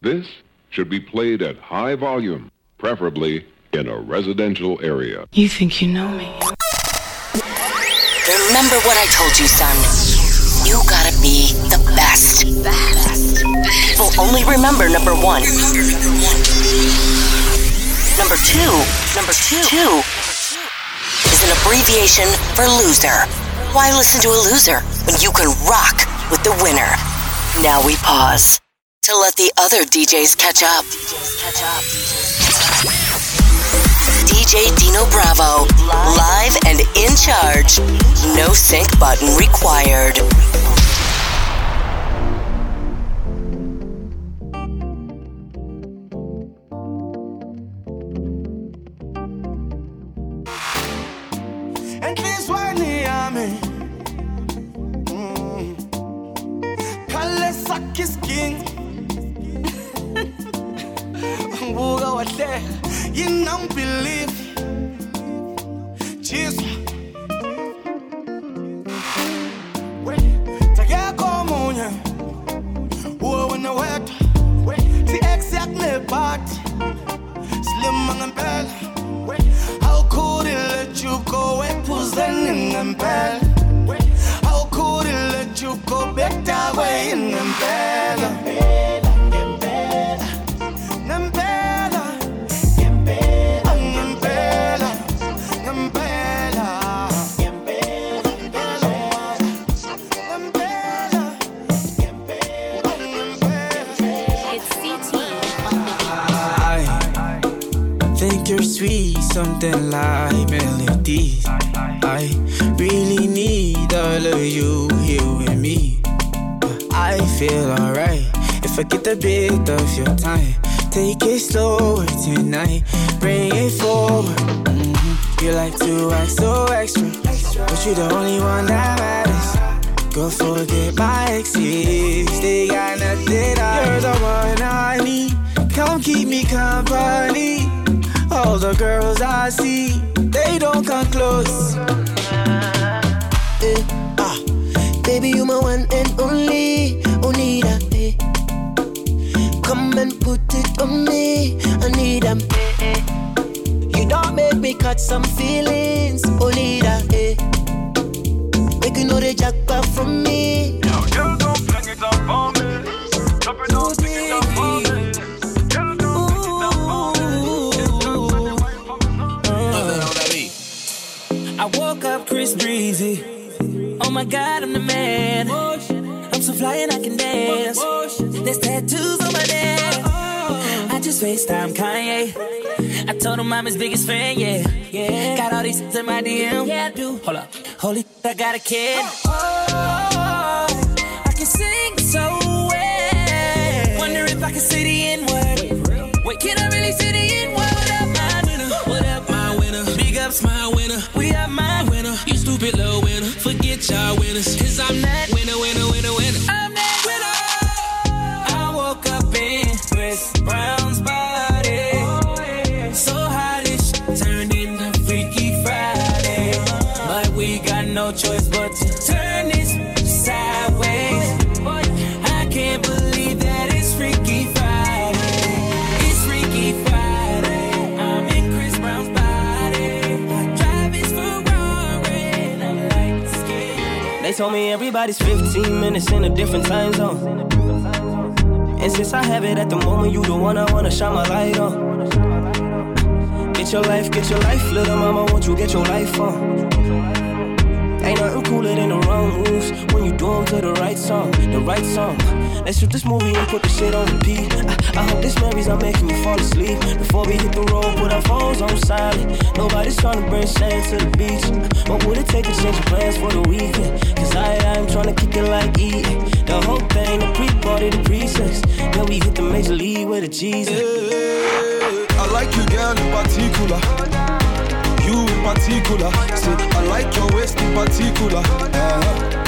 This should be played at high volume, preferably in a residential area. You think you know me? Remember what I told you, son. You gotta be the best. Best. People only remember number one. Number two. Number two. Two is an abbreviation for loser. Why listen to a loser when you can rock with the winner? Now we pause to let the other DJs catch up. DJ Dino Bravo, live and in charge. No sync button required. Them? How could it let you go back that way? In them think you're sweet, something like melodies. Of you here with me. I feel alright if I get a bit of your time. Take it slower tonight, bring it forward. Mhm. You like to act so extra, but you're the only one that matters. Go forget my exes, they got nothing on You're the one I need, come keep me company. All the girls I see, they don't come close. Eh, ah. Baby, you my one and only, only that, eh. Come and put it on me, I need them, eh, eh. You don't make me catch some feelings, only that, eh. Make you know the jackpot from me. Tattoos on my neck. Oh. I just FaceTime Kanye. I told him I'm his biggest fan, yeah. yeah. Got all these in my DM. Yeah, I do. Hold up. Holy, I got a kid. Oh, oh, oh, I can sing so well. Wonder if I can say the N word. Wait, can I really say the N word? What up, my winner? What up, my winner? Big ups, my winner. We are my winner. You stupid little winner. Forget y'all winners. Cause I'm that told me everybody's 15 minutes in a different time zone. And since I have it at the moment, you the one I wanna shine my light on. Get your life, get your life, little mama, won't you get your life on? Ain't nothing cooler than the wrong moves when you to the right song, the right song. Let's shoot this movie and put the shit on repeat. I, I hope this memories are making me fall asleep. Before we hit the road, put our phones on silent. Nobody's trying to bring sand to the beach. What would it take to change plans for the weekend? Cause I, I'm trying to kick it like E. The whole thing, the pre-party, the pre-sex. Then we hit the major league with a Jesus. I like you, girl, in particular. You in particular. Say, I like your waist in particular. Uh-huh.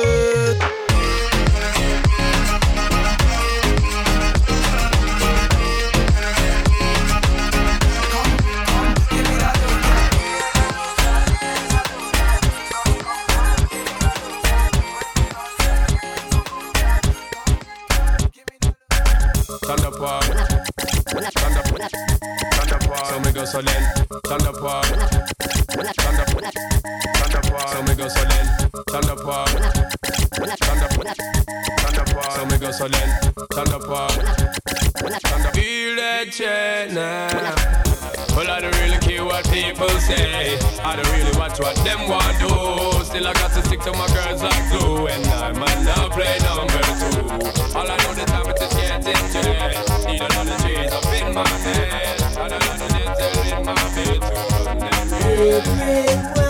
So me go so me go. Feel that chain now. Well, I don't really care what people say. I don't really watch what them want do. Still, I got to stick to my girls like glue. And I might not play number two. All I know the time is getting jet. Need another cheese up in my head. Bedroom. wavuthumlilo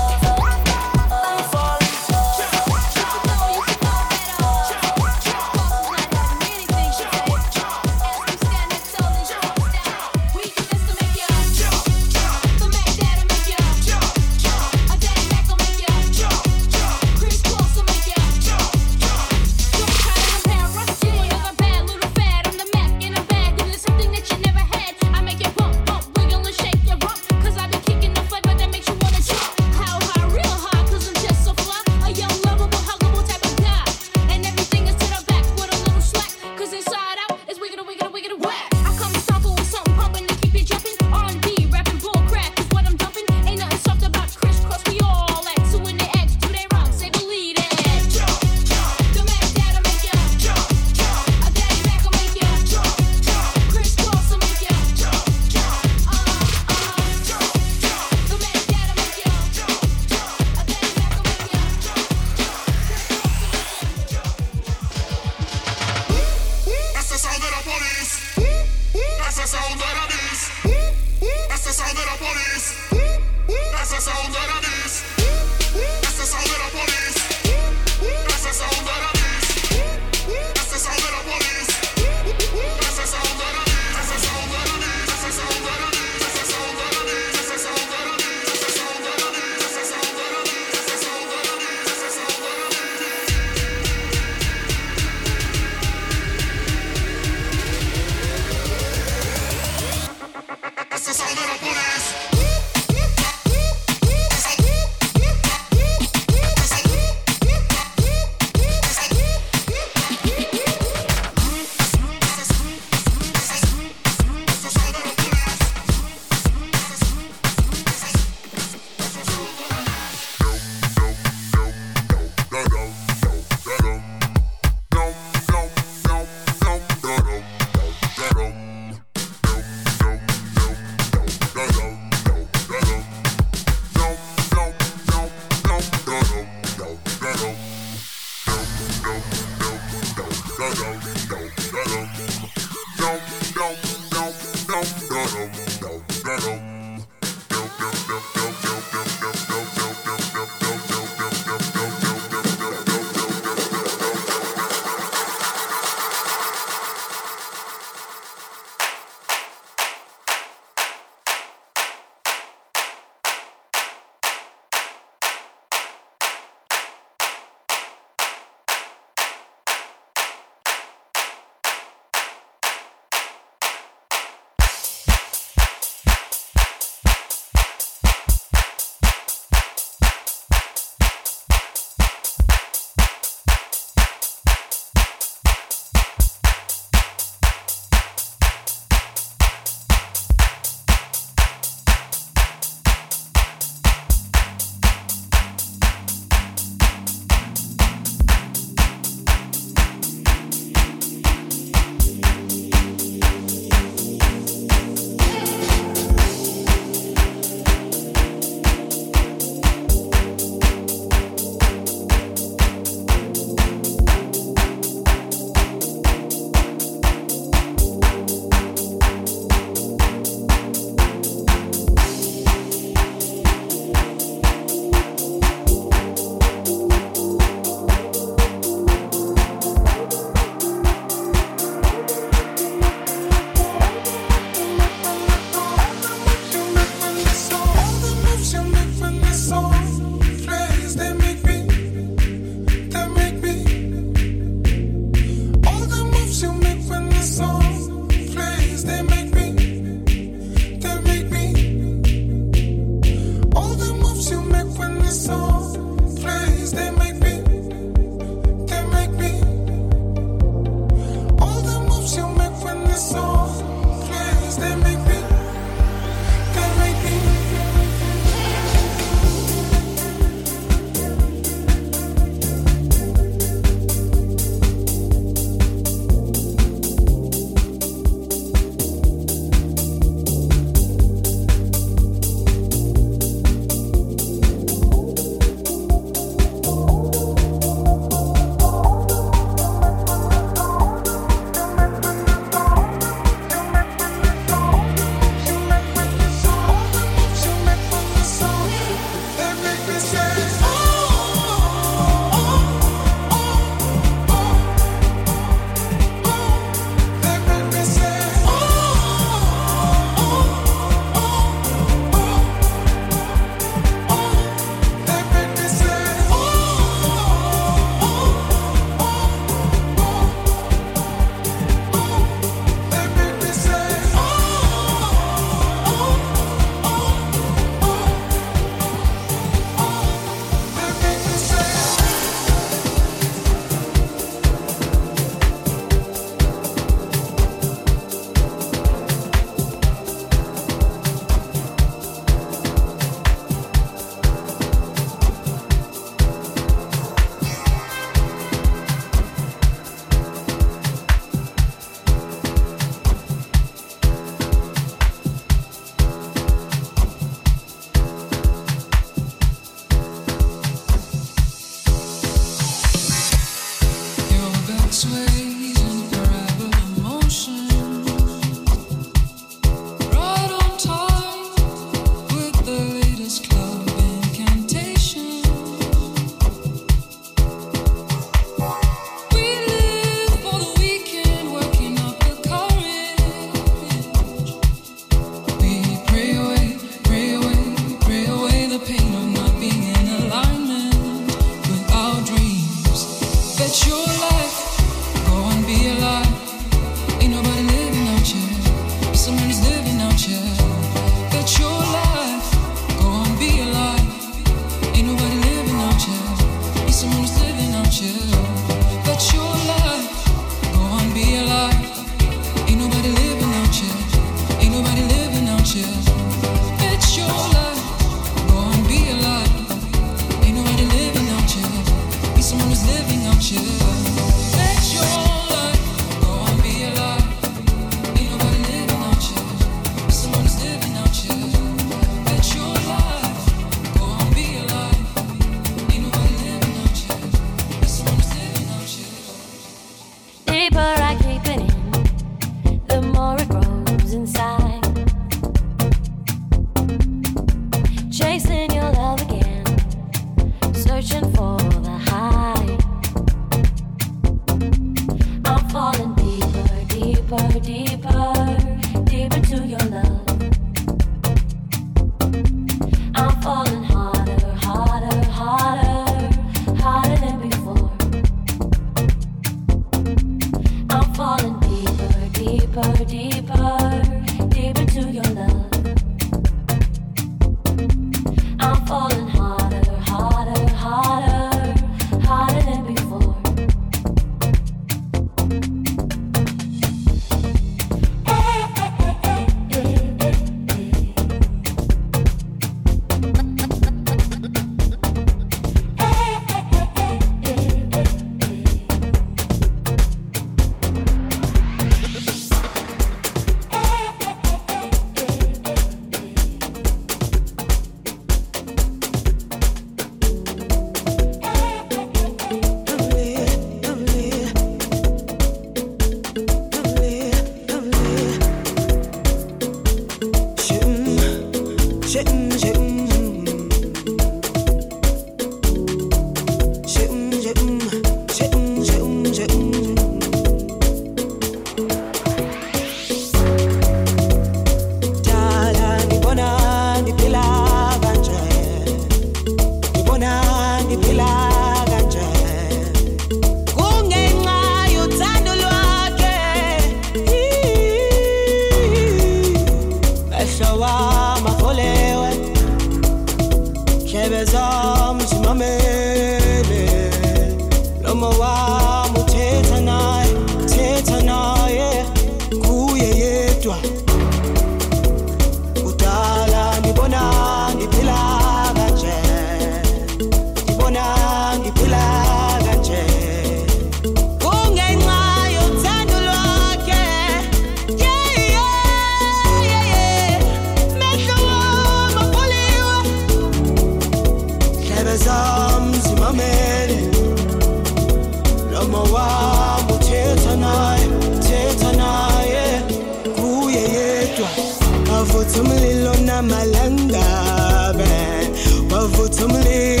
wavuthumlilo